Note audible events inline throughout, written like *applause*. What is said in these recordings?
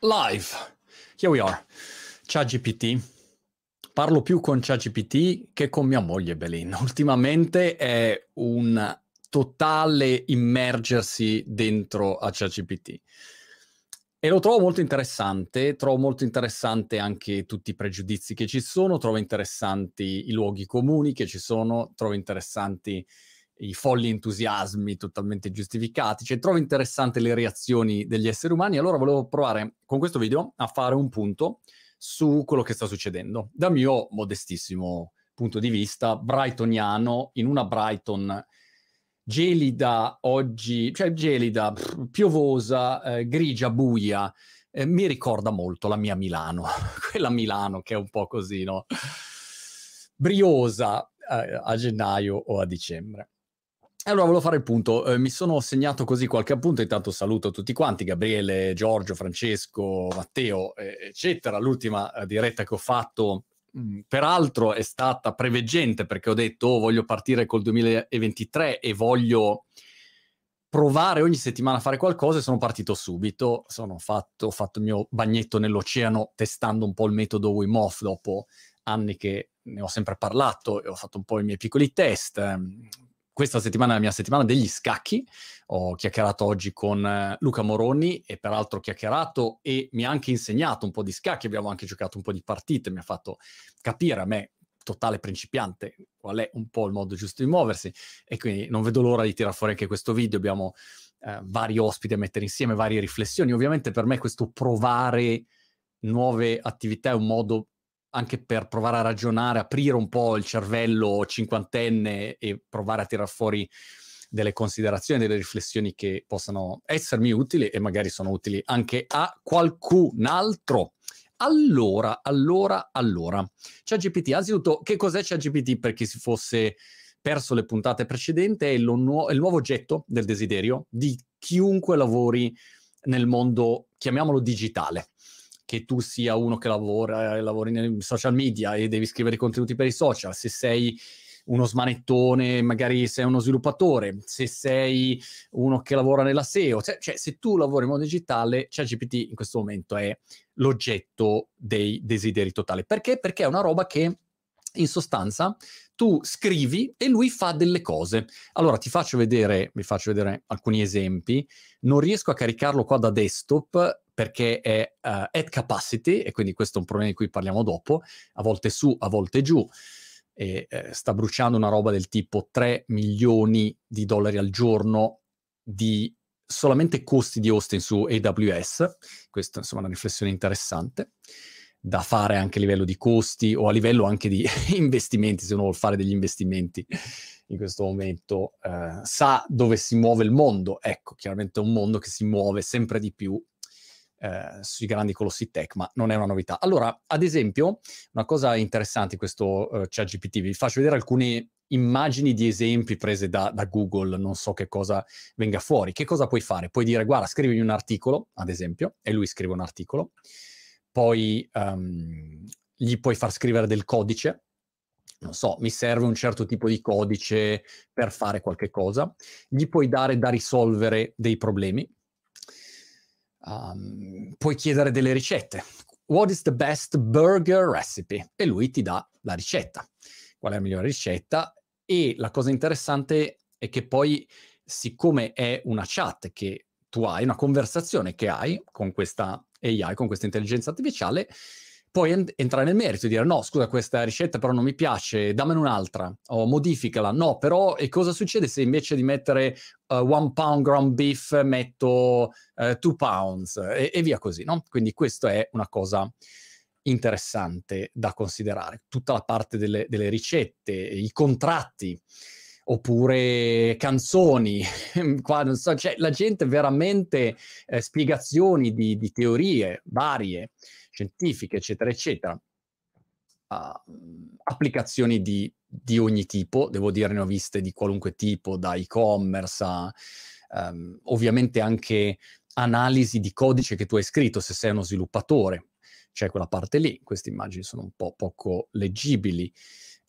live. Here we are. ChatGPT. Parlo più con ChatGPT che con mia moglie Belin. *laughs* Ultimamente è un totale immergersi dentro a ChatGPT. E lo trovo molto interessante, trovo molto interessante anche tutti i pregiudizi che ci sono, trovo interessanti i luoghi comuni che ci sono, trovo interessanti i folli entusiasmi totalmente giustificati, cioè trovo interessanti le reazioni degli esseri umani, allora volevo provare con questo video a fare un punto su quello che sta succedendo. Dal mio modestissimo punto di vista, brightoniano, in una Brighton gelida oggi, cioè gelida, piovosa, eh, grigia, buia, eh, mi ricorda molto la mia Milano, *laughs* quella Milano che è un po' così, no? Briosa eh, a gennaio o a dicembre. Allora volevo fare il punto, eh, mi sono segnato così qualche appunto, intanto saluto tutti quanti, Gabriele, Giorgio, Francesco, Matteo, eh, eccetera. L'ultima eh, diretta che ho fatto, mh, mm, peraltro, è stata preveggente perché ho detto oh, voglio partire col 2023 e voglio provare ogni settimana a fare qualcosa e sono partito subito, sono fatto, ho fatto il mio bagnetto nell'oceano testando un po' il metodo Wim Hof dopo anni che ne ho sempre parlato e ho fatto un po' i miei piccoli test, ehm, questa settimana è la mia settimana degli scacchi. Ho chiacchierato oggi con eh, Luca Moroni e peraltro ho chiacchierato e mi ha anche insegnato un po' di scacchi. Abbiamo anche giocato un po' di partite, mi ha fatto capire a me, totale principiante, qual è un po' il modo giusto di muoversi. E quindi non vedo l'ora di tirare fuori anche questo video. Abbiamo eh, vari ospiti a mettere insieme, varie riflessioni. Ovviamente per me questo provare nuove attività è un modo anche per provare a ragionare, aprire un po' il cervello cinquantenne e provare a tirar fuori delle considerazioni, delle riflessioni che possano essermi utili e magari sono utili anche a qualcun altro. Allora, allora, allora, ChatGPT, anzitutto, che cos'è ChatGPT per chi si fosse perso le puntate precedenti? È, nu- è il nuovo oggetto del desiderio di chiunque lavori nel mondo, chiamiamolo digitale che tu sia uno che lavora, eh, lavori nei social media e devi scrivere contenuti per i social, se sei uno smanettone, magari sei uno sviluppatore, se sei uno che lavora nella SEO, cioè, cioè se tu lavori in modo digitale, ChatGPT in questo momento è l'oggetto dei desideri totali. Perché? Perché è una roba che in sostanza tu scrivi e lui fa delle cose. Allora ti faccio vedere, vi faccio vedere alcuni esempi. Non riesco a caricarlo qua da desktop perché è uh, at capacity, e quindi questo è un problema di cui parliamo dopo, a volte su, a volte giù, e eh, sta bruciando una roba del tipo 3 milioni di dollari al giorno di solamente costi di hosting su AWS. Questa insomma è una riflessione interessante da fare anche a livello di costi o a livello anche di *laughs* investimenti, se uno vuole fare degli investimenti in questo momento, eh, sa dove si muove il mondo. Ecco, chiaramente è un mondo che si muove sempre di più eh, sui grandi colossi tech, ma non è una novità. Allora, ad esempio, una cosa interessante in questo uh, ChatGPT, vi faccio vedere alcune immagini di esempi prese da, da, Google, non so che cosa venga fuori. Che cosa puoi fare? Puoi dire, guarda, scrivimi un articolo, ad esempio, e lui scrive un articolo, poi um, gli puoi far scrivere del codice, non so, mi serve un certo tipo di codice per fare qualche cosa, gli puoi dare da risolvere dei problemi, um, puoi chiedere delle ricette. What is the best burger recipe? E lui ti dà la ricetta. Qual è la migliore ricetta? E la cosa interessante è che poi, siccome è una chat che tu hai, una conversazione che hai con questa AI, con questa intelligenza artificiale, puoi en- entrare nel merito e dire no, scusa, questa ricetta però non mi piace, dammene un'altra, o modificala. No, però e cosa succede se invece di mettere uh, one pound ground beef metto uh, two pounds e-, e, via così, no? Quindi questa è una cosa interessante da considerare. Tutta la parte delle, delle ricette, i contratti, oppure canzoni, *laughs* qua non so, cioè la gente veramente eh, spiegazioni di, di teorie varie scientifiche, eccetera, eccetera. Uh, applicazioni di, di, ogni tipo, devo dire, ne ho viste di qualunque tipo, da e-commerce a um, ovviamente anche analisi di codice che tu hai scritto se sei uno sviluppatore. C'è quella parte lì, queste immagini sono un po' poco leggibili.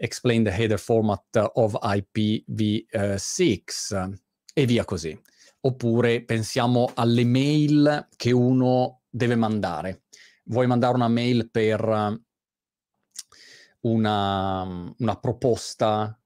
Explain the header format of IPv6 e via così. Oppure pensiamo alle mail che uno deve mandare. Vuoi mandare una mail per una, una proposta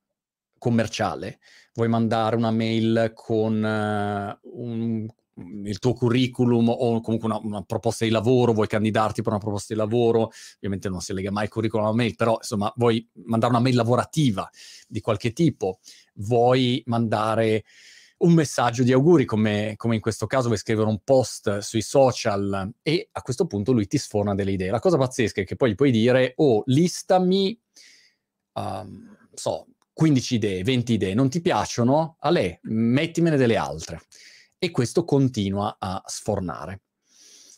commerciale, vuoi mandare una mail con uh, un, il tuo curriculum o comunque una, una, proposta di lavoro, vuoi candidarti per una proposta di lavoro, ovviamente non si lega mai il curriculum alla mail, però insomma vuoi mandare una mail lavorativa di qualche tipo, vuoi mandare un messaggio di auguri, come, come, in questo caso vuoi scrivere un post sui social e a questo punto lui ti sforna delle idee. La cosa pazzesca è che poi gli puoi dire, oh, listami, um, so, 15 idee, 20 idee, non ti piacciono? A lei, mettimene delle altre. E questo continua a sfornare.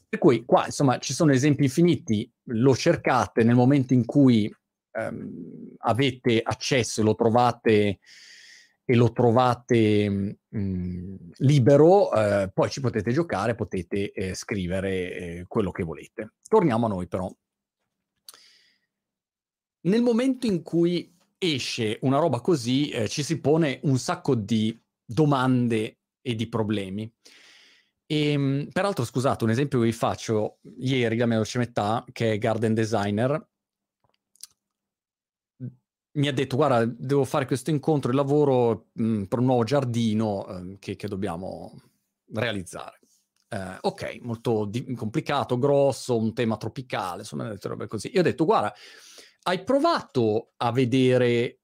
Per cui qua, insomma, ci sono esempi infiniti, lo cercate nel momento in cui um, avete accesso e lo trovate e lo trovate mh, libero, eh, poi ci potete giocare, potete eh, scrivere eh, quello che volete. Torniamo a noi però. Nel momento in cui esce una roba così, eh, ci si pone un sacco di domande e di problemi. E, ehm, peraltro, scusate, un esempio che vi faccio, ieri la mia dolce metà, che è garden designer, mi ha detto, guarda, devo fare questo incontro di lavoro mh, per un nuovo giardino eh, che, che, dobbiamo realizzare. Eh, ok, molto di- complicato, grosso, un tema tropicale, insomma, robe così. Io ho detto, guarda, hai provato a vedere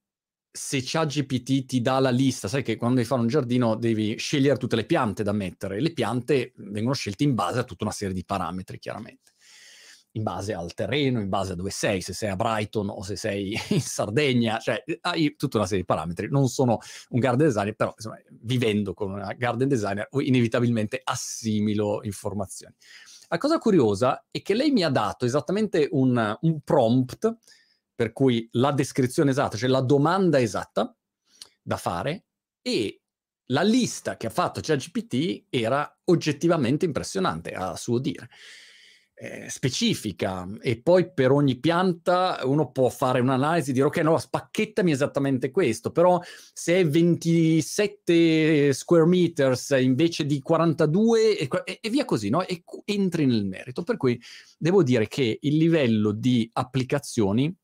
se ChatGPT ti dà la lista, sai che quando devi fare un giardino devi scegliere tutte le piante da mettere, le piante vengono scelte in base a tutta una serie di parametri, chiaramente in base al terreno, in base a dove sei, se sei a Brighton o se sei *laughs* in Sardegna, cioè hai tutta una serie di parametri. Non sono un garden designer, però insomma, vivendo con una garden designer inevitabilmente assimilo informazioni. La cosa curiosa è che lei mi ha dato esattamente un, un prompt, per cui la descrizione esatta, cioè la domanda esatta da fare, e la lista che ha fatto ChatGPT era oggettivamente impressionante, a suo dire. Eh, specifica. E poi per ogni pianta uno può fare un'analisi e dire ok no spacchettami esattamente questo però se è 27 square meters invece di 42 e, e, via così no? e entri nel merito. Per cui devo dire che il livello di applicazioni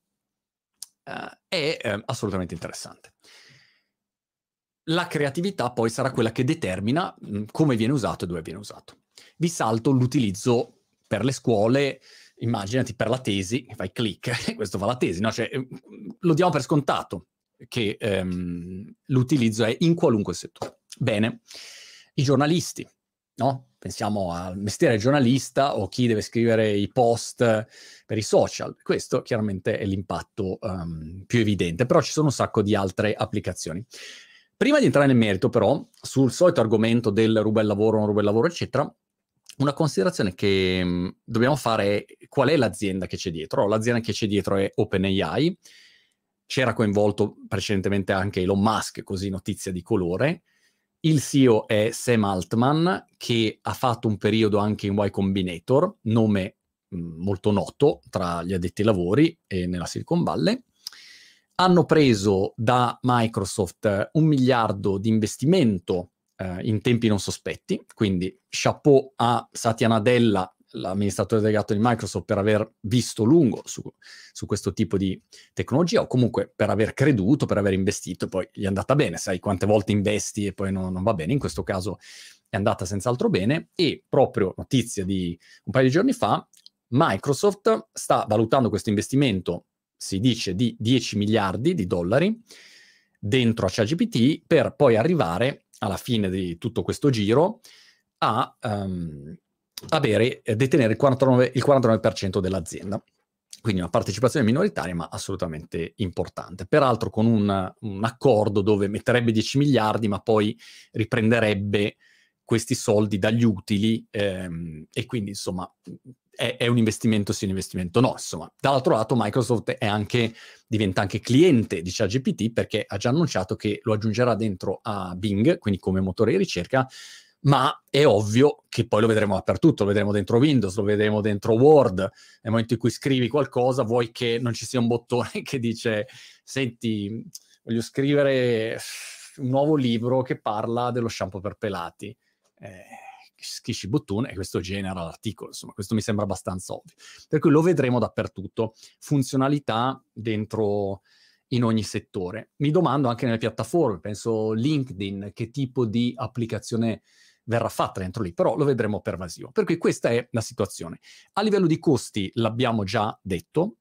eh, è eh, assolutamente interessante la creatività poi sarà quella che determina mh, come viene usato e dove viene usato vi salto l'utilizzo per le scuole, immaginati per la tesi, fai clic, *laughs* questo fa la tesi, no? Cioè, lo diamo per scontato che ehm, l'utilizzo è in qualunque settore. Bene, i giornalisti, no? Pensiamo al mestiere giornalista o chi deve scrivere i post per i social. Questo chiaramente è l'impatto um, più evidente, però ci sono un sacco di altre applicazioni. Prima di entrare nel merito, però, sul solito argomento del ruba il lavoro, non ruba il lavoro, eccetera, una considerazione che mh, mhmm, dobbiamo fare è qual è l'azienda che c'è dietro. L'azienda che c'è dietro è OpenAI, c'era coinvolto precedentemente anche Elon Musk, così notizia di colore. Il CEO è Sam Altman, che ha fatto un periodo anche in Y Combinator, nome mhmm, molto noto tra gli addetti ai lavori e nella Silicon Valley. Hanno preso da Microsoft un miliardo di investimento eh, in tempi non sospetti, quindi chapeau a Satya Nadella, l'amministratore delegato di Microsoft, per aver visto lungo su, su, questo tipo di tecnologia o comunque per aver creduto, per aver investito, poi gli è andata bene, sai quante volte investi e poi non, non va bene, in questo caso è andata senz'altro bene e proprio notizia di un paio di giorni fa, Microsoft sta valutando questo investimento, si dice, di 10 miliardi di dollari dentro a ChatGPT per poi arrivare alla fine di tutto questo giro a um, avere, eh, detenere il 49%, il 49% dell'azienda. Quindi una partecipazione minoritaria, ma assolutamente importante. Peraltro con un, un, accordo dove metterebbe 10 miliardi, ma poi riprenderebbe questi soldi dagli utili ehm, e quindi insomma è, è, un investimento sì, un investimento no. Insomma, dall'altro lato Microsoft anche, diventa anche cliente di ChatGPT perché ha già annunciato che lo aggiungerà dentro a Bing, quindi come motore di ricerca, ma è ovvio che poi lo vedremo dappertutto, lo vedremo dentro Windows, lo vedremo dentro Word, nel momento in cui scrivi qualcosa vuoi che non ci sia un bottone *laughs* che dice senti, voglio scrivere un nuovo libro che parla dello shampoo per pelati. Eh, Schisci Buttun e questo genera l'articolo. Insomma, questo mi sembra abbastanza ovvio. Per cui lo vedremo dappertutto. Funzionalità dentro in ogni settore. Mi domando anche nelle piattaforme, penso LinkedIn, che tipo di applicazione verrà fatta dentro lì, però lo vedremo pervasivo. Per cui questa è la situazione. A livello di costi l'abbiamo già detto,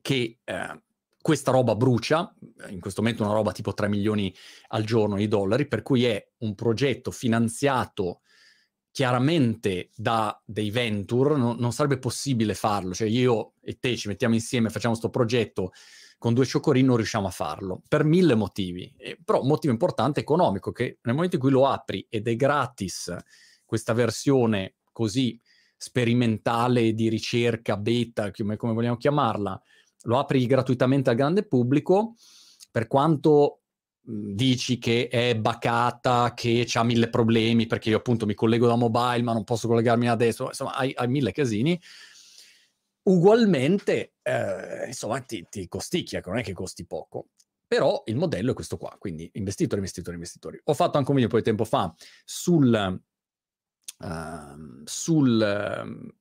che eh, questa roba brucia, in questo momento una roba tipo 3 milioni al giorno di dollari, per cui è un progetto finanziato chiaramente da dei venture, no, non sarebbe possibile farlo, cioè io e te ci mettiamo insieme, facciamo questo progetto con due cioccorini non riusciamo a farlo, per mille motivi. Eh, però un motivo importante economico, che nel momento in cui lo apri ed è gratis questa versione così sperimentale di ricerca, beta, come, come vogliamo chiamarla, lo apri gratuitamente al grande pubblico, per quanto dici che è bacata, che ha mille problemi, perché io appunto mi collego da mobile, ma non posso collegarmi adesso, insomma, hai, hai mille casini ugualmente, eh, insomma, ti, ti costicchia, che non è che costi poco. Però il modello è questo qua, quindi investitori, investitori, investitori. Ho fatto anche un video poi tempo fa sul, uh, sul uh,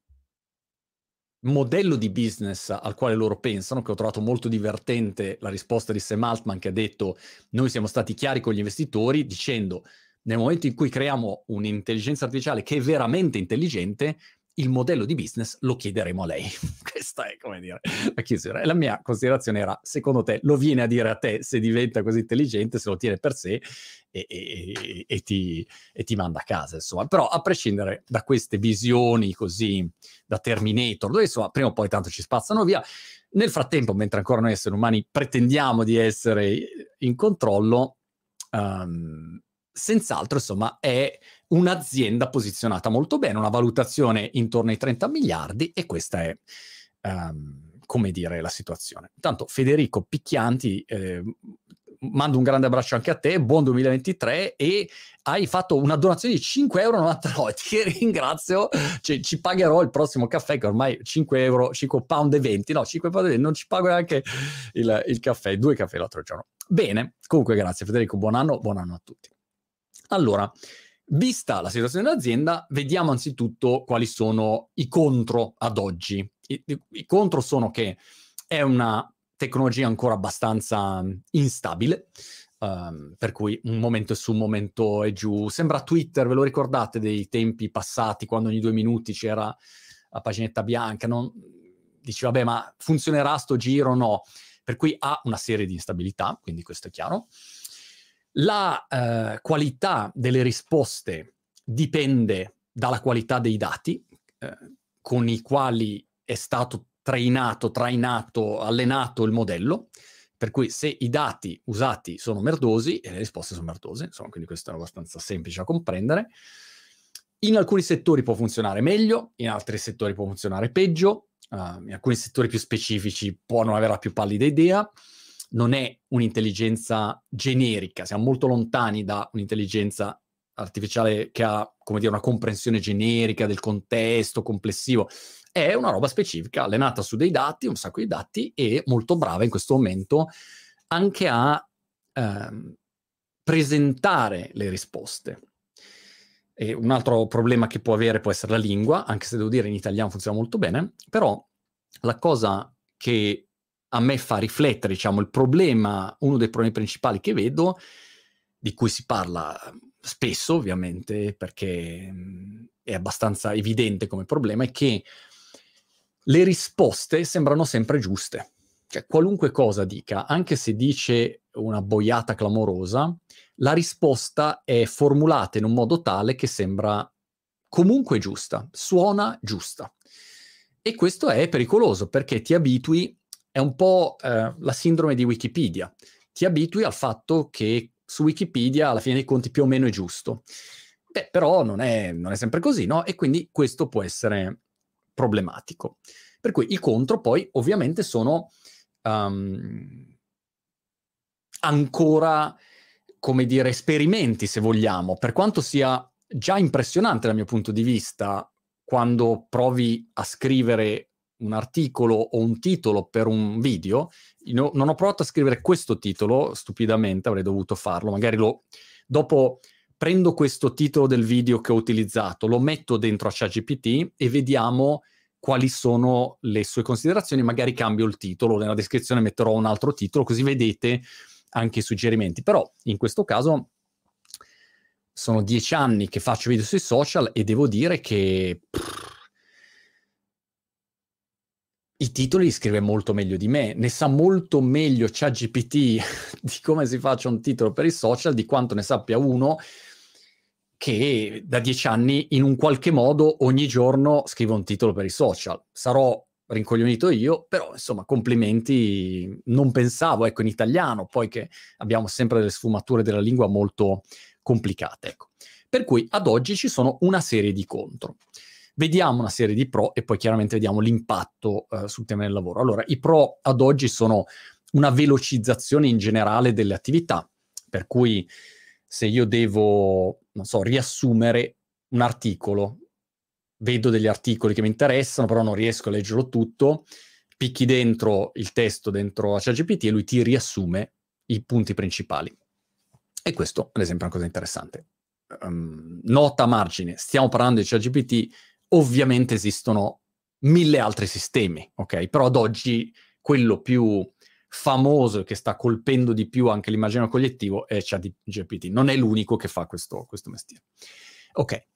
modello di business al quale loro pensano, che ho trovato molto divertente la risposta di Sam Altman che ha detto noi siamo stati chiari con gli investitori dicendo nel momento in cui creiamo un'intelligenza artificiale che è veramente intelligente, il modello di business lo chiederemo a lei. *laughs* Questa è, come dire, la chiusura. La mia considerazione era, secondo te, lo viene a dire a te se diventa così intelligente, se lo tiene per sé e, e, e, ti, e ti, manda a casa, insomma. Però, a prescindere da queste visioni così da Terminator, dove insomma, prima o poi tanto ci spazzano via, nel frattempo, mentre ancora noi esseri umani pretendiamo di essere in controllo, um, senz'altro, insomma, è un'azienda posizionata molto bene, una valutazione intorno ai 30 miliardi e questa è, um, come dire, la situazione. Intanto Federico Picchianti, eh, mando un grande abbraccio anche a te, buon 2023 e hai fatto una donazione di 5,99 euro, ti *laughs* ringrazio, cioè, ci pagherò il prossimo caffè che ormai 5 euro, 5 pound e 20, no 5 pound e 20, non ci pago neanche il, il caffè, due caffè l'altro giorno. Bene, comunque grazie Federico, buon anno, buon anno a tutti. Allora, vista la situazione dell'azienda, vediamo anzitutto quali sono i contro ad oggi. I, i contro sono che è una tecnologia ancora abbastanza instabile, um, per cui un momento è su, un momento è giù. Sembra Twitter, ve lo ricordate dei tempi passati, quando ogni due minuti c'era la paginetta bianca, non... dici vabbè ma funzionerà sto giro? No. Per cui ha una serie di instabilità, quindi questo è chiaro. La eh, qualità delle risposte dipende dalla qualità dei dati eh, con i quali è stato trainato, trainato, allenato il modello. Per cui se i dati usati sono merdosi e le risposte sono merdose, insomma, quindi questo è abbastanza semplice da comprendere. In alcuni settori può funzionare meglio, in altri settori può funzionare peggio, uh, in alcuni settori più specifici può non avere la più pallida idea non è un'intelligenza generica, siamo molto lontani da un'intelligenza artificiale che ha, come dire, una comprensione generica del contesto complessivo. È una roba specifica, allenata su dei dati, un sacco di dati, e molto brava in questo momento anche a ehm, presentare le risposte. E un altro problema che può avere può essere la lingua, anche se devo dire in italiano funziona molto bene, però la cosa che a me fa riflettere, diciamo, il problema, uno dei problemi principali che vedo, di cui si parla spesso ovviamente, perché è abbastanza evidente come problema, è che le risposte sembrano sempre giuste. Cioè, qualunque cosa dica, anche se dice una boiata clamorosa, la risposta è formulata in un modo tale che sembra comunque giusta, suona giusta. E questo è pericoloso perché ti abitui è un po' eh, la sindrome di Wikipedia. Ti abitui al fatto che su Wikipedia alla fine dei conti più o meno è giusto. Beh, però non è, non è sempre così, no? E quindi questo può essere problematico. Per cui i contro poi ovviamente sono um, ancora, come dire, esperimenti se vogliamo, per quanto sia già impressionante dal mio punto di vista quando provi a scrivere un articolo o un titolo per un video, no, non ho provato a scrivere questo titolo, stupidamente avrei dovuto farlo, magari lo, dopo prendo questo titolo del video che ho utilizzato, lo metto dentro a ChatGPT e vediamo quali sono le sue considerazioni, magari cambio il titolo, nella descrizione metterò un altro titolo, così vedete anche i suggerimenti. Però in questo caso sono dieci anni che faccio video sui social e devo dire che pff, i titoli li scrive molto meglio di me, ne sa molto meglio ChatGPT *laughs* di come si faccia un titolo per i social di quanto ne sappia uno che da dieci anni in un qualche modo ogni giorno scrive un titolo per i social. Sarò rincoglionito io, però insomma complimenti, non pensavo, ecco, in italiano, poi che abbiamo sempre delle sfumature della lingua molto complicate, ecco. Per cui ad oggi ci sono una serie di contro. Vediamo una serie di pro e poi chiaramente vediamo l'impatto eh, sul tema del lavoro. Allora, i pro ad oggi sono una velocizzazione in generale delle attività, per cui se io devo, non so, riassumere un articolo, vedo degli articoli che mi interessano, però non riesco a leggerlo tutto, picchi dentro il testo dentro a ChatGPT e lui ti riassume i punti principali. E questo, ad esempio, è una cosa interessante. Um, nota margine, stiamo parlando di ChatGPT, Ovviamente esistono mille altri sistemi, ok? Però ad oggi quello più famoso che sta colpendo di più anche l'immaginario collettivo è ChatGPT. Non è l'unico che fa questo, questo mestiere. Ok.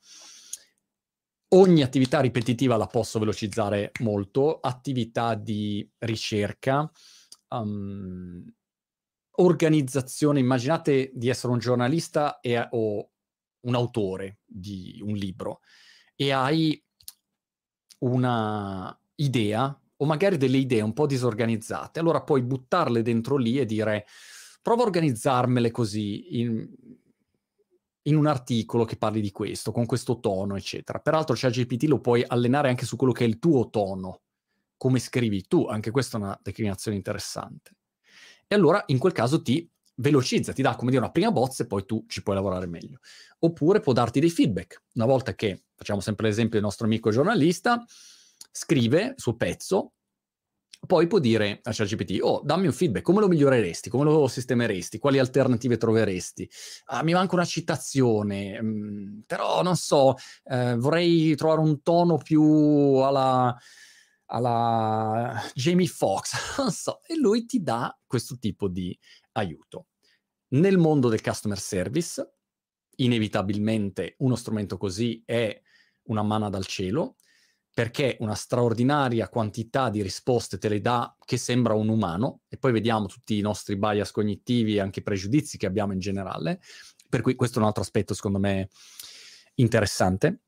Ogni attività ripetitiva la posso velocizzare molto, attività di ricerca, um, organizzazione, immaginate di essere un giornalista e, o un autore di un libro e hai una idea o magari delle idee un po' disorganizzate, allora puoi buttarle dentro lì e dire prova a organizzarmele così in, in un articolo che parli di questo, con questo tono, eccetera. Peraltro ChatGPT lo puoi allenare anche su quello che è il tuo tono, come scrivi tu, anche questa è una declinazione interessante. E allora in quel caso ti velocizza, ti dà come dire una prima bozza e poi tu ci puoi lavorare meglio. Oppure può darti dei feedback. Una volta che, facciamo sempre l'esempio del nostro amico giornalista, scrive suo pezzo, poi può dire a ChatGPT, oh, dammi un feedback, come lo miglioreresti, come lo sistemeresti, quali alternative troveresti? Ah, mi manca una citazione, mm, però non so, eh, vorrei trovare un tono più alla, alla Jamie Foxx, *laughs* non so, e lui ti dà questo tipo di aiuto. Nel mondo del customer service, inevitabilmente uno strumento così è una mana dal cielo, perché una straordinaria quantità di risposte te le dà che sembra un umano, e poi vediamo tutti i nostri bias cognitivi e anche i pregiudizi che abbiamo in generale, per cui questo è un altro aspetto secondo me interessante.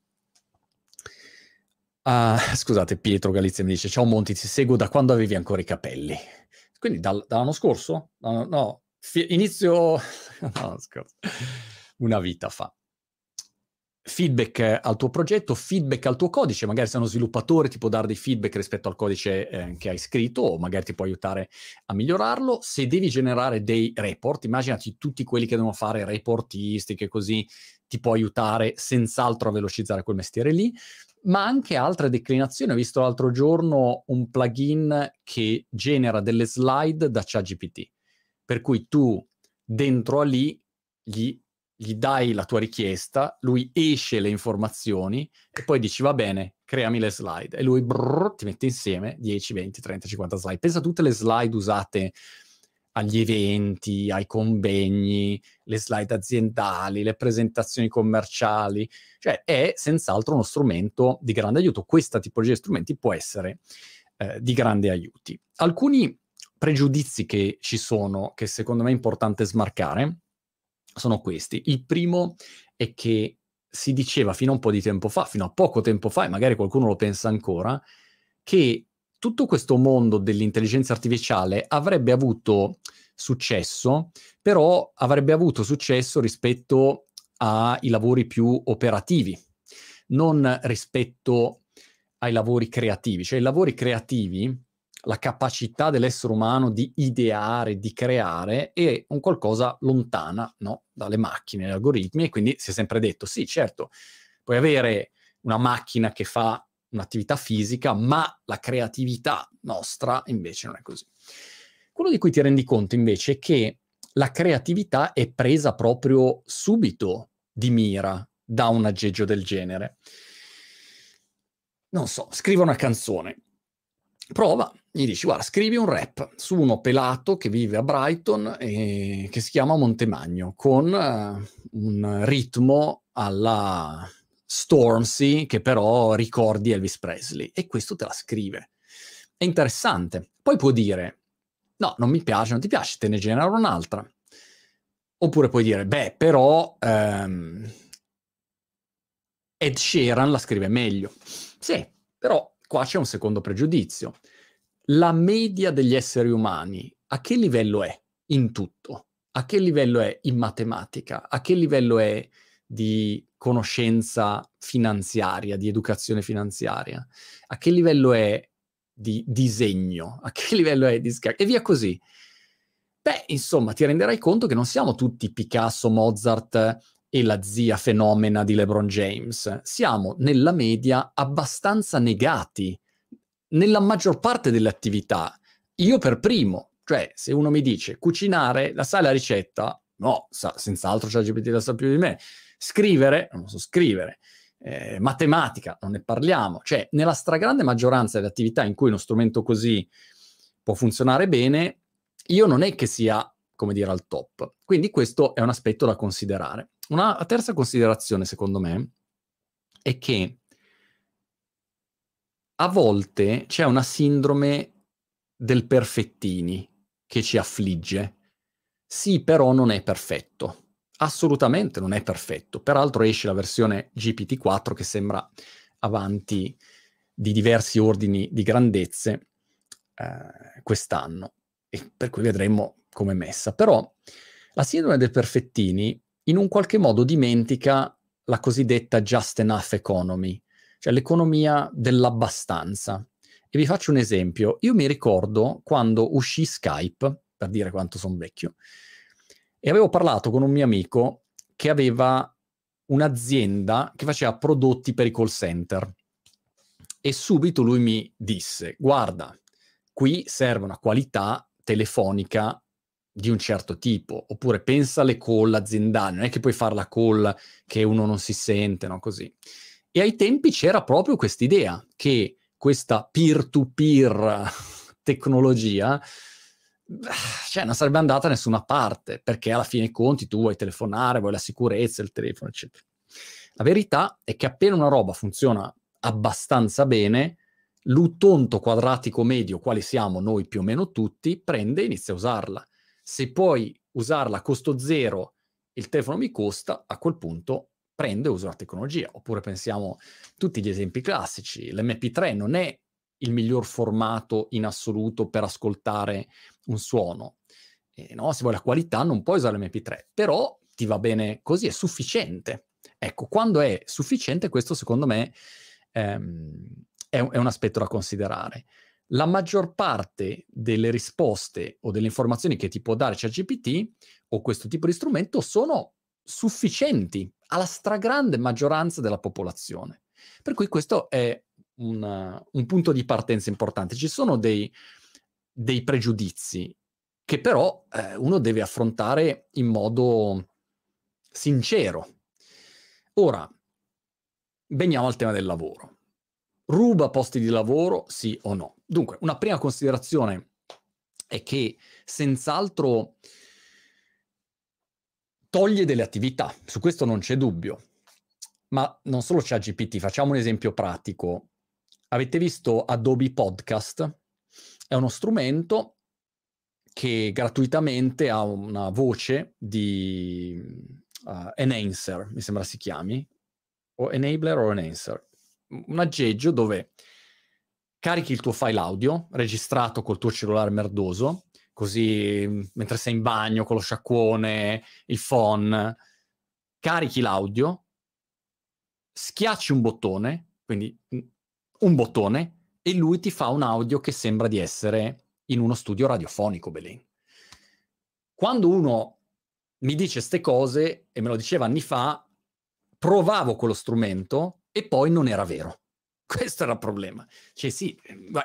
Uh, scusate, Pietro Galizia mi dice, ciao Monti, ti seguo da quando avevi ancora i capelli. Quindi dal, dall'anno scorso? No, no fi- inizio... *laughs* no, scorso. Una vita fa. Feedback al tuo progetto, feedback al tuo codice, magari se uno sviluppatore ti può dare dei feedback rispetto al codice eh, che hai scritto o magari ti può aiutare a migliorarlo. Se devi generare dei report, immaginati tutti quelli che devono fare reportistiche così, ti può aiutare senz'altro a velocizzare quel mestiere lì ma anche altre declinazioni. Ho visto l'altro giorno un plugin che genera delle slide da ChatGPT, per cui tu dentro a lì gli, gli dai la tua richiesta, lui esce le informazioni e poi dici va bene, creami le slide e lui brrr, ti mette insieme 10, 20, 30, 50 slide. Pensa a tutte le slide usate agli eventi, ai convegni, le slide aziendali, le presentazioni commerciali, cioè è senz'altro uno strumento di grande aiuto. Questa tipologia di strumenti può essere eh, di grande aiuto. Alcuni pregiudizi che ci sono, che secondo me è importante smarcare, sono questi. Il primo è che si diceva fino a un po' di tempo fa, fino a poco tempo fa, e magari qualcuno lo pensa ancora, che tutto questo mondo dell'intelligenza artificiale avrebbe avuto successo, però avrebbe avuto successo rispetto ai lavori più operativi, non rispetto ai lavori creativi. Cioè i lavori creativi, la capacità dell'essere umano di ideare, di creare, è un qualcosa lontana no? dalle macchine, dagli algoritmi, e quindi si è sempre detto, sì, certo, puoi avere una macchina che fa un'attività fisica, ma la creatività nostra invece non è così. Quello di cui ti rendi conto invece è che la creatività è presa proprio subito di mira da un aggeggio del genere? Non so, scrivo una canzone. Prova, gli dici, guarda, scrivi un rap su uno pelato che vive a Brighton e che si chiama Montemagno, con uh, un ritmo alla Stormzy che però ricordi Elvis Presley. E questo te la scrive. È interessante. Poi può dire, no, non mi piace, non ti piace, te ne genero un'altra. Oppure puoi dire, beh, però um, Ed Sheeran la scrive meglio. Sì, però qua c'è un secondo pregiudizio. La media degli esseri umani a che livello è in tutto? A che livello è in matematica? A che livello è di conoscenza finanziaria, di educazione finanziaria? A che livello è di disegno? A che *laughs* livello è di scacco? E via così. Beh, insomma, ti renderai conto che non siamo tutti Picasso, Mozart e la zia fenomena di LeBron James. Siamo nella media abbastanza negati nella maggior parte delle attività. Io per primo, cioè se uno mi dice cucinare, la sai la ricetta? No, sa, senz'altro c'è GPT la sa più di me. Scrivere, non so scrivere. Eh, matematica, non ne parliamo. Cioè, nella stragrande maggioranza delle attività in cui uno strumento così può funzionare bene, io non è che sia, come dire, al top. Quindi questo è un aspetto da considerare. Una terza considerazione, secondo me, è che a volte c'è una sindrome del perfettini che ci affligge. Sì, però non è perfetto. Assolutamente non è perfetto. Peraltro esce la versione GPT-4 che sembra avanti di diversi ordini di grandezze eh, quest'anno, e per cui vedremo come è messa. Però la sindrome del perfettini in un qualche modo dimentica la cosiddetta just enough economy, cioè l'economia dell'abbastanza. E vi faccio un esempio. Io mi ricordo quando uscì Skype, per dire quanto sono vecchio, e avevo parlato con un mio amico che aveva un'azienda che faceva prodotti per i call center. E subito lui mi disse, guarda, qui serve una qualità telefonica di un certo tipo, oppure pensa alle call aziendali, non è che puoi fare la call che uno non si sente, no? Così. E ai tempi c'era proprio quest'idea che questa peer-to-peer *laughs* tecnologia *sighs* cioè non sarebbe andata da nessuna parte, perché alla fine conti tu vuoi telefonare, vuoi la sicurezza, il telefono, eccetera. La verità è che appena una roba funziona abbastanza bene, l'utonto quadratico medio, quali siamo noi più o meno tutti, prende e inizia a usarla se puoi usarla a costo zero, il telefono mi costa, a quel punto prendo e uso la tecnologia. Oppure pensiamo tutti gli esempi classici, l'MP3 non è il miglior formato in assoluto per ascoltare un suono. E no, se vuoi la qualità non puoi usare l'MP3, però ti va bene così, è sufficiente. Ecco, quando è sufficiente, questo secondo me ehm, è, è un aspetto da considerare la maggior parte delle risposte o delle informazioni che ti può dare ChatGPT o questo tipo di strumento sono sufficienti alla stragrande maggioranza della popolazione. Per cui questo è un, un punto di partenza importante. Ci sono dei, dei pregiudizi che però eh, uno deve affrontare in modo sincero. Ora, veniamo al tema del lavoro. Ruba posti di lavoro, sì o no? Dunque, una prima considerazione è che senz'altro toglie delle attività, su questo non c'è dubbio. Ma non solo c'è GPT, facciamo un esempio pratico. Avete visto Adobe Podcast? È uno strumento che gratuitamente ha una voce di uh, enhancer, mi sembra si chiami, o enabler o enhancer, un aggeggio dove carichi il tuo file audio registrato col tuo cellulare merdoso, così mm, mentre sei in bagno con lo sciacquone, il phone, carichi l'audio, schiacci un bottone, quindi mm, un bottone, e lui ti fa un audio che sembra di essere in uno studio radiofonico, Belen. Quando uno mi dice queste cose, e me lo diceva anni fa, provavo quello strumento e poi non era vero. *laughs* Questo era il problema. Cioè sì,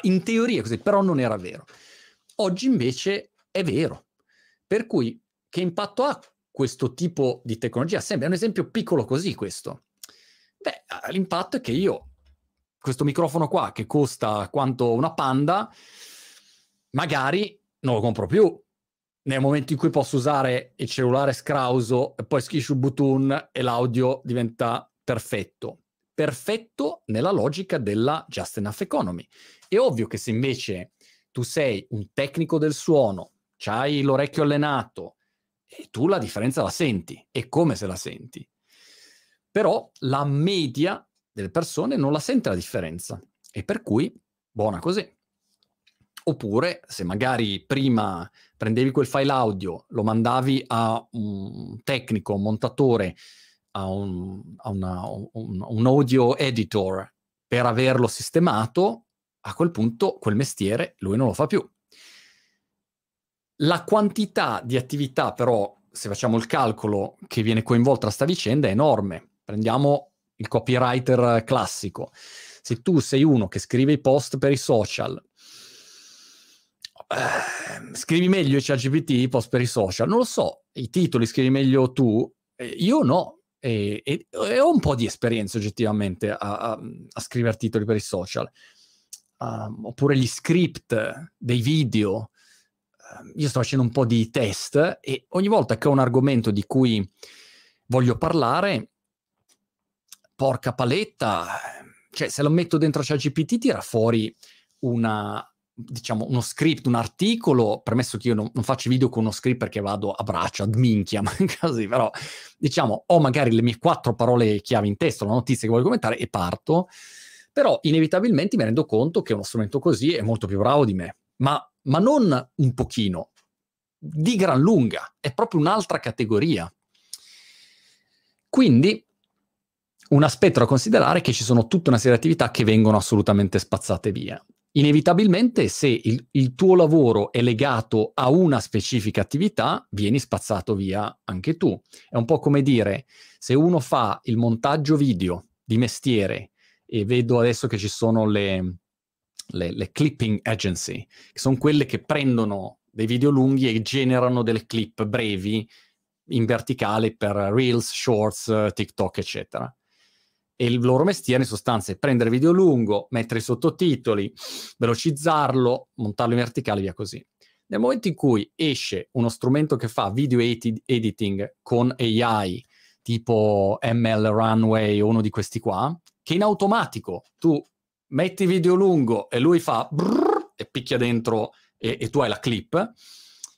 in teoria così, però non era vero. Oggi invece è vero. Per cui che impatto ha questo tipo di tecnologia? Sembra un esempio piccolo così questo. Beh, l'impatto è che io, questo microfono qua che costa quanto una panda, magari non lo compro più. Nel momento in cui posso usare il cellulare scrauso e poi schiscio il button e l'audio diventa perfetto. Perfetto nella logica della just enough economy. È ovvio che se invece tu sei un tecnico del suono, hai l'orecchio allenato e tu la differenza la senti e come se la senti. Però la media delle persone non la sente la differenza e per cui buona così. Oppure se magari prima prendevi quel file audio, lo mandavi a un tecnico, un montatore, a un, a una, un, un audio editor per averlo sistemato, a quel punto quel mestiere lui non lo fa più. La quantità di attività però, se facciamo il calcolo che viene coinvolta da sta vicenda, è enorme. Prendiamo il copywriter classico. Se tu sei uno che scrive i post per i social, eh, scrivi meglio i ChatGPT, i post per i social, non lo so, i titoli scrivi meglio tu, eh, io no, e, e, e, ho un po' di esperienza oggettivamente a, a, a scrivere titoli per i social uh, oppure gli script dei video. Uh, io sto facendo un po' di test e ogni volta che ho un argomento di cui voglio parlare, porca paletta, cioè se lo metto dentro ChatGPT tira fuori una, diciamo, uno script, un articolo, premesso che io non, non, faccio video con uno script perché vado a braccio, ad minchia, *laughs* così, però diciamo, ho magari le mie quattro parole chiave in testa, una notizia che voglio commentare e parto però inevitabilmente mi rendo conto che uno strumento così è molto più bravo di me, ma, ma non un pochino, di gran lunga, è proprio un'altra categoria. Quindi un aspetto da considerare è che ci sono tutta una serie di attività che vengono assolutamente spazzate via. Inevitabilmente, se il, il, tuo lavoro è legato a una specifica attività, vieni spazzato via anche tu. È un po' come dire, se uno fa il montaggio video di mestiere e vedo adesso che ci sono le, le, le clipping agency, che sono quelle che prendono dei video lunghi e generano delle clip brevi in verticale per Reels, Shorts, TikTok, eccetera. E il loro mestiere in sostanza è prendere video lungo, mettere i sottotitoli, velocizzarlo, montarlo in verticale e via così. Nel momento in cui esce uno strumento che fa video ed- editing con AI, tipo ML Runway o uno di questi qua, che in automatico tu metti video lungo e lui fa brrr, e picchia dentro e, e, tu hai la clip,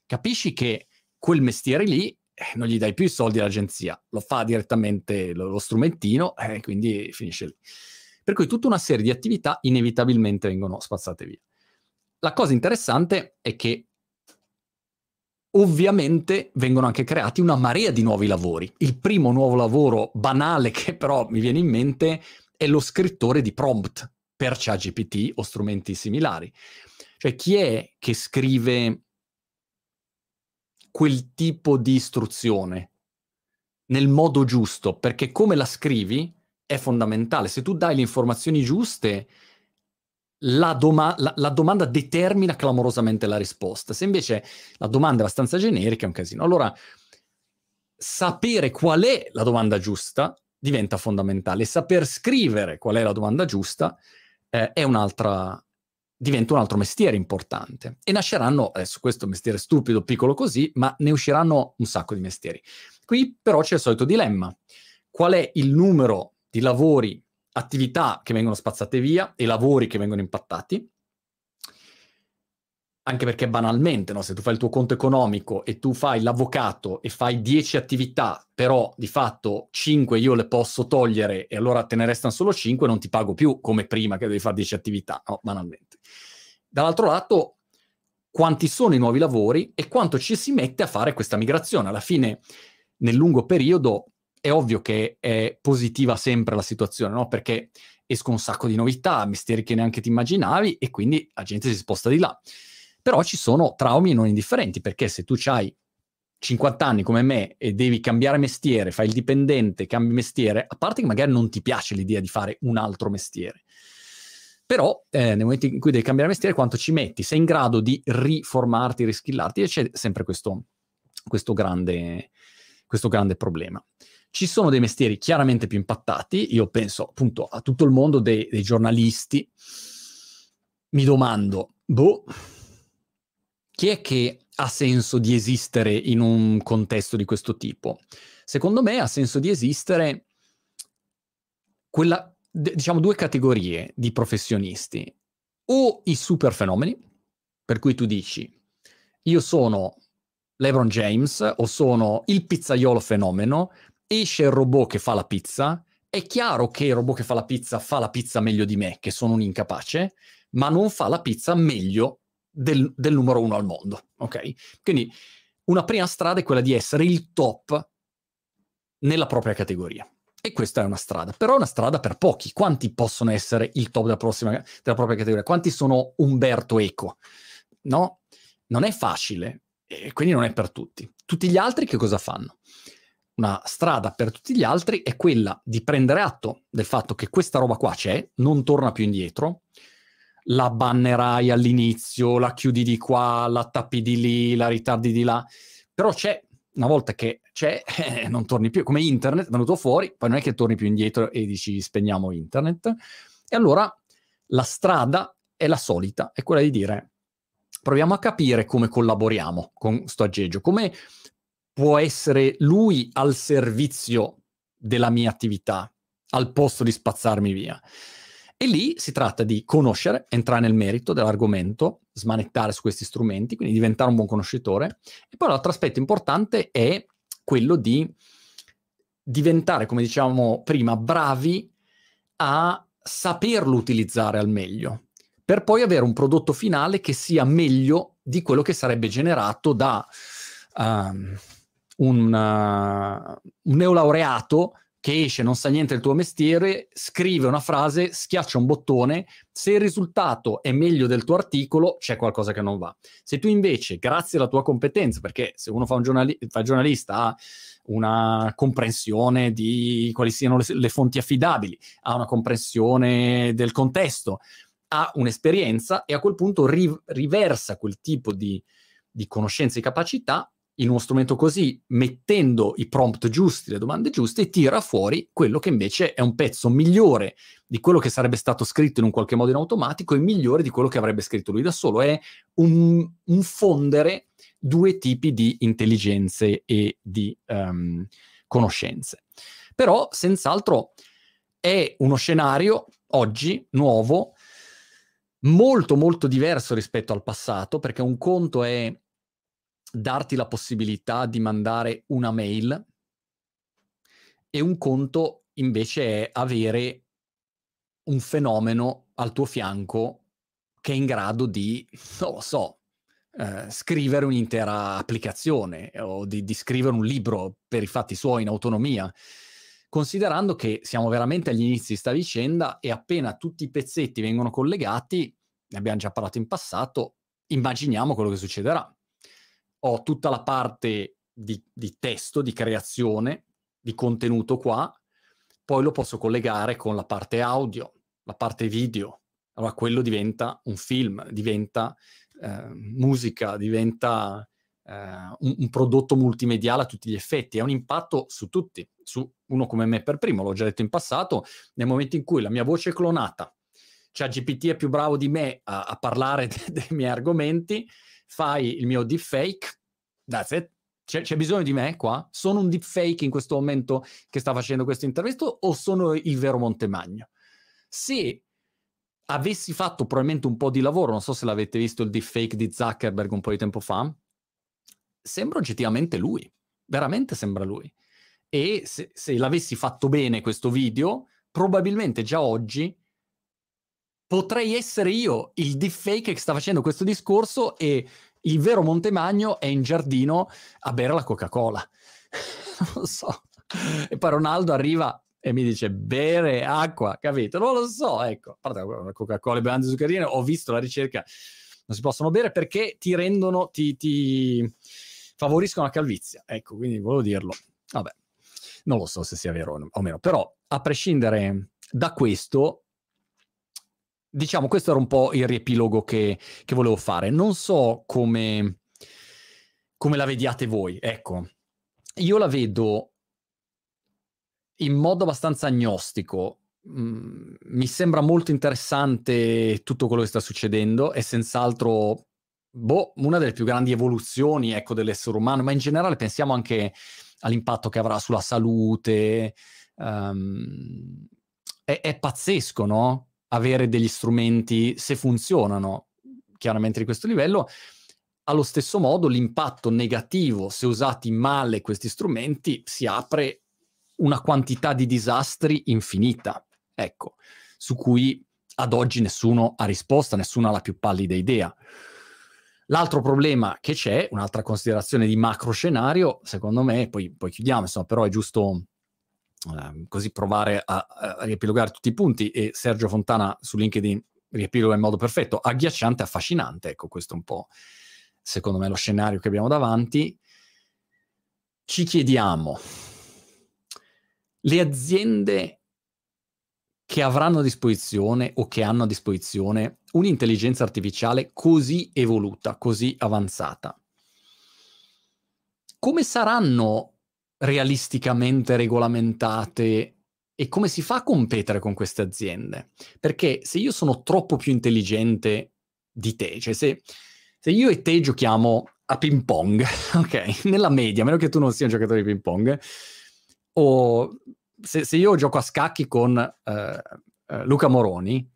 capisci che quel mestiere lì eh, non gli dai più i soldi all'agenzia, lo fa direttamente lo, lo strumentino e eh, quindi finisce lì. Per cui tutta una serie di attività inevitabilmente vengono spazzate via. La cosa interessante è che ovviamente vengono anche creati una marea di nuovi lavori. Il primo nuovo lavoro banale che però mi viene in mente è lo scrittore di prompt per ChatGPT o strumenti similari. Cioè chi è che scrive quel tipo di istruzione nel modo giusto? Perché come la scrivi è fondamentale. Se tu dai le informazioni giuste, la, doma- la, la, domanda determina clamorosamente la risposta. Se invece la domanda è abbastanza generica, è un casino. Allora, sapere qual è la domanda giusta diventa fondamentale. Saper scrivere qual è la domanda giusta eh, è un'altra, diventa un altro mestiere importante. E nasceranno, adesso questo è un mestiere stupido, piccolo così, ma ne usciranno un sacco di mestieri. Qui però c'è il solito dilemma. Qual è il numero di lavori, attività che vengono spazzate via e lavori che vengono impattati? anche perché banalmente, no? se tu fai il tuo conto economico e tu fai l'avvocato e fai 10 attività, però di fatto 5 io le posso togliere e allora te ne restano solo 5, non ti pago più come prima che devi fare 10 attività, no? banalmente. Dall'altro lato, quanti sono i nuovi lavori e quanto ci si mette a fare questa migrazione? Alla fine, nel lungo periodo, è ovvio che è positiva sempre la situazione, no? perché escono un sacco di novità, mestieri che neanche ti immaginavi e quindi la gente si sposta di là. Però ci sono traumi non indifferenti, perché se tu hai 50 anni come me e devi cambiare mestiere, fai il dipendente, cambi mestiere, a parte che magari non ti piace l'idea di fare un altro mestiere, però eh, nel momento in cui devi cambiare mestiere, quanto ci metti? Sei in grado di riformarti, riskillarti e c'è sempre questo, questo grande, questo grande problema. Ci sono dei mestieri chiaramente più impattati, io penso appunto a tutto il mondo dei, dei giornalisti, mi domando, boh, chi è che ha senso di esistere in un contesto di questo tipo? Secondo me ha senso di esistere quella, diciamo, due categorie di professionisti. O i super fenomeni, per cui tu dici, io sono LeBron James o sono il pizzaiolo fenomeno, esce il robot che fa la pizza, è chiaro che il robot che fa la pizza fa la pizza meglio di me, che sono un incapace, ma non fa la pizza meglio del, del numero uno al mondo, ok? Quindi una prima strada è quella di essere il top nella propria categoria. E questa è una strada, però è una strada per pochi. Quanti possono essere il top della, prossima, della propria categoria? Quanti sono Umberto Eco? No? Non è facile e quindi non è per tutti. Tutti gli altri che cosa fanno? Una strada per tutti gli altri è quella di prendere atto del fatto che questa roba qua c'è, non torna più indietro, la bannerai all'inizio, la chiudi di qua, la tappi di lì, la ritardi di là, però c'è, una volta che c'è, *laughs* non torni più, come internet, è venuto fuori, poi non è che torni più indietro e dici spegniamo internet, e allora la strada è la solita, è quella di dire proviamo a capire come collaboriamo con sto aggeggio, come può essere lui al servizio della mia attività, al posto di spazzarmi via. E lì si tratta di conoscere, entrare nel merito dell'argomento, smanettare su questi strumenti, quindi diventare un buon conoscitore. E poi l'altro aspetto importante è quello di diventare, come dicevamo prima, bravi a saperlo utilizzare al meglio, per poi avere un prodotto finale che sia meglio di quello che sarebbe generato da um, un, uh, un neolaureato che esce, non sa niente del tuo mestiere, scrive una frase, schiaccia un bottone, se il risultato è meglio del tuo articolo, c'è qualcosa che non va. Se tu invece, grazie alla tua competenza, perché se uno fa un giornali- fa giornalista ha una comprensione di quali siano le, le fonti affidabili, ha una comprensione del contesto, ha un'esperienza e a quel punto ri- riversa quel tipo di, di conoscenze e capacità in uno strumento così, mettendo i prompt giusti, le domande giuste, tira fuori quello che invece è un pezzo migliore di quello che sarebbe stato scritto in un qualche modo in automatico e migliore di quello che avrebbe scritto lui da solo. È un, un fondere due tipi di intelligenze e di um, conoscenze. Però, senz'altro, è uno scenario oggi nuovo, molto molto diverso rispetto al passato, perché un conto è darti la possibilità di mandare una mail e un conto invece è avere un fenomeno al tuo fianco che è in grado di, non lo so, eh, scrivere un'intera applicazione o di, di scrivere un libro per i fatti suoi in autonomia. Considerando che siamo veramente agli inizi di sta vicenda e appena tutti i pezzetti vengono collegati, ne abbiamo già parlato in passato, immaginiamo quello che succederà ho tutta la parte di, di testo, di creazione, di contenuto qua, poi lo posso collegare con la parte audio, la parte video. Allora quello diventa un film, diventa eh, musica, diventa eh, un, un, prodotto multimediale a tutti gli effetti. È un impatto su tutti, su uno come me per primo, l'ho già detto in passato, nel momento in cui la mia voce è clonata, cioè GPT è più bravo di me a, a parlare de- *laughs* dei miei argomenti, fai il mio deepfake, that's it. C'è, c'è, bisogno di me qua? Sono un deepfake in questo momento che sta facendo questo intervento o sono il vero Montemagno? Se avessi fatto probabilmente un po' di lavoro, non so se l'avete visto il deepfake di Zuckerberg un po' di tempo fa, sembra oggettivamente lui, veramente sembra lui. E se, se l'avessi fatto bene questo video, probabilmente già oggi potrei essere io il deepfake che sta facendo questo discorso e il vero Montemagno è in giardino a bere la Coca-Cola. *laughs* non lo so. E poi Ronaldo arriva e mi dice bere acqua, capito? Non lo so, ecco. A parte la Coca-Cola e bevande zuccherine, ho visto la ricerca, non si possono bere perché ti rendono, ti, ti favoriscono la calvizia. Ecco, quindi volevo dirlo. Vabbè, non lo so se sia vero o meno, però a prescindere da questo, diciamo, questo era un po' il riepilogo che, che volevo fare. Non so come, come la vediate voi, ecco. io la vedo in modo abbastanza agnostico. Mm, mi sembra molto interessante tutto quello che sta succedendo, è senz'altro boh, una delle più grandi evoluzioni ecco, dell'essere umano, ma in generale pensiamo anche all'impatto che avrà sulla salute. Um, è, è, pazzesco, no? Avere degli strumenti, se funzionano chiaramente di questo livello, allo stesso modo l'impatto negativo, se usati male questi strumenti, si apre una quantità di disastri infinita, ecco, su cui ad oggi nessuno ha risposta, nessuno ha la più pallida idea. L'altro problema che c'è, un'altra considerazione di macro scenario, secondo me, poi, poi chiudiamo, insomma, però è giusto eh, così provare a, a, riepilogare tutti i punti e Sergio Fontana su LinkedIn riepiloga in modo perfetto, agghiacciante, affascinante, ecco questo è un po' secondo me lo scenario che abbiamo davanti. Ci chiediamo, le aziende che avranno a disposizione o che hanno a disposizione un'intelligenza artificiale così evoluta, così avanzata. Come saranno realisticamente regolamentate e come si fa a competere con queste aziende? Perché se io sono troppo più intelligente di te, cioè se, se io e te giochiamo a ping pong, *laughs* ok, nella media, a meno che tu non sia un giocatore di ping pong, o se, se io gioco a scacchi con eh, Luca Moroni,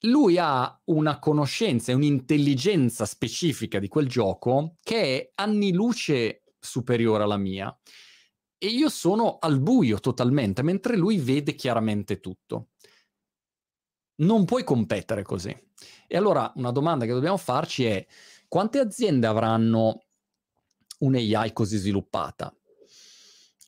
lui ha una conoscenza e un'intelligenza specifica di quel gioco che è anni luce superiore alla mia. E io sono al buio totalmente, mentre lui vede chiaramente tutto. Non puoi competere così. E allora una domanda che dobbiamo farci è quante aziende avranno un'AI così sviluppata?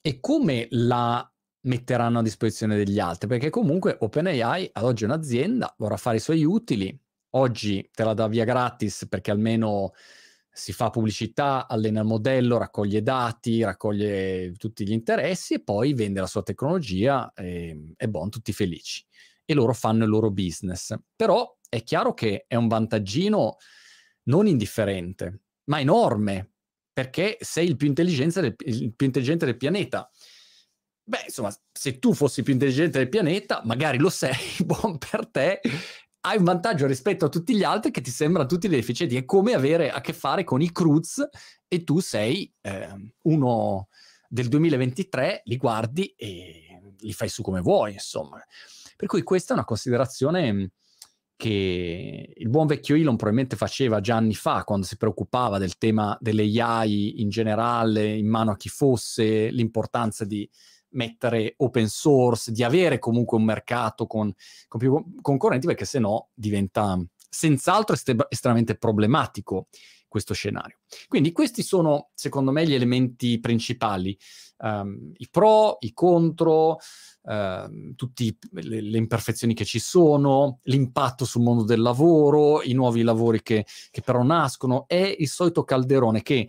E come la metteranno a disposizione degli altri, perché comunque OpenAI ad oggi è un'azienda, vorrà fare i suoi utili, oggi te la dà via gratis perché almeno si fa pubblicità, allena il modello, raccoglie dati, raccoglie tutti gli interessi e poi vende la sua tecnologia e, e buon, tutti felici. E loro fanno il loro business. Però è chiaro che è un vantaggino non indifferente, ma enorme, perché sei il più del, il più intelligente del pianeta. Beh, insomma, se tu fossi più intelligente del pianeta, magari lo sei, *laughs* buon per te, hai un vantaggio rispetto a tutti gli altri che ti sembrano tutti deficienti. È come avere a che fare con i Cruz e tu sei eh, uno del 2023, li guardi e li fai su come vuoi, insomma. Per cui questa è una considerazione che il buon vecchio Elon probabilmente faceva già anni fa, quando si preoccupava del tema delle AI in generale, in mano a chi fosse, l'importanza di mettere open source, di avere comunque un mercato con, con più concorrenti, perché se no diventa senz'altro est- estremamente problematico questo scenario. Quindi questi sono, secondo me, gli elementi principali, um, i pro, i contro, uh, tutte le, le, imperfezioni che ci sono, l'impatto sul mondo del lavoro, i nuovi lavori che, che però nascono, è il solito calderone che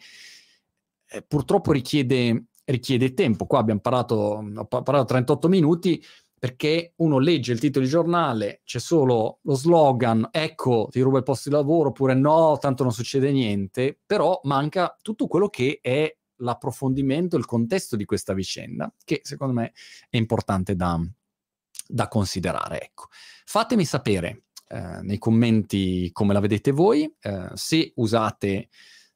eh, purtroppo richiede richiede tempo. Qua abbiamo parlato, ho parlato 38 minuti perché uno legge il titolo di giornale, c'è solo lo slogan, ecco, ti ruba il posto di lavoro, oppure no, tanto non succede niente, però manca tutto quello che è l'approfondimento, il contesto di questa vicenda, che secondo me è importante da, da considerare. Ecco. Fatemi sapere eh, nei commenti come la vedete voi, eh, se usate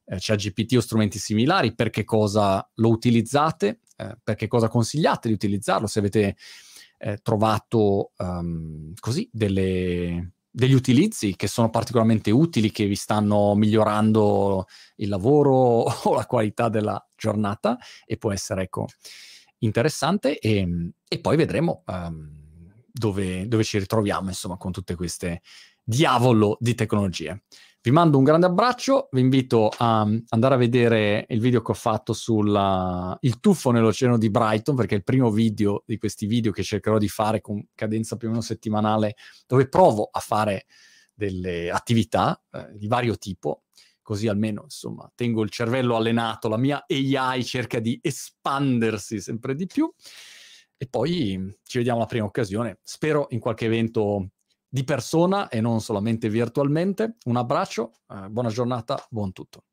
eh, ChatGPT o strumenti similari, per che cosa lo utilizzate, eh, per che cosa consigliate di utilizzarlo, se avete eh, trovato um, così delle, degli utilizzi che sono particolarmente utili, che vi stanno migliorando il lavoro *laughs* o la qualità della giornata e può essere ecco, interessante e, e poi vedremo um, dove, dove ci ritroviamo insomma con tutte queste diavolo di tecnologie. Vi mando un grande abbraccio, vi invito a andare a vedere il video che ho fatto sul tuffo nell'oceano di Brighton, perché è il primo video di questi video che cercherò di fare con cadenza più o meno settimanale, dove provo a fare delle attività eh, di vario tipo, così almeno insomma tengo il cervello allenato, la mia AI cerca di espandersi sempre di più. E poi ci vediamo alla prima occasione. Spero in qualche evento di persona e non solamente virtualmente. Un abbraccio, eh, buona giornata, buon tutto.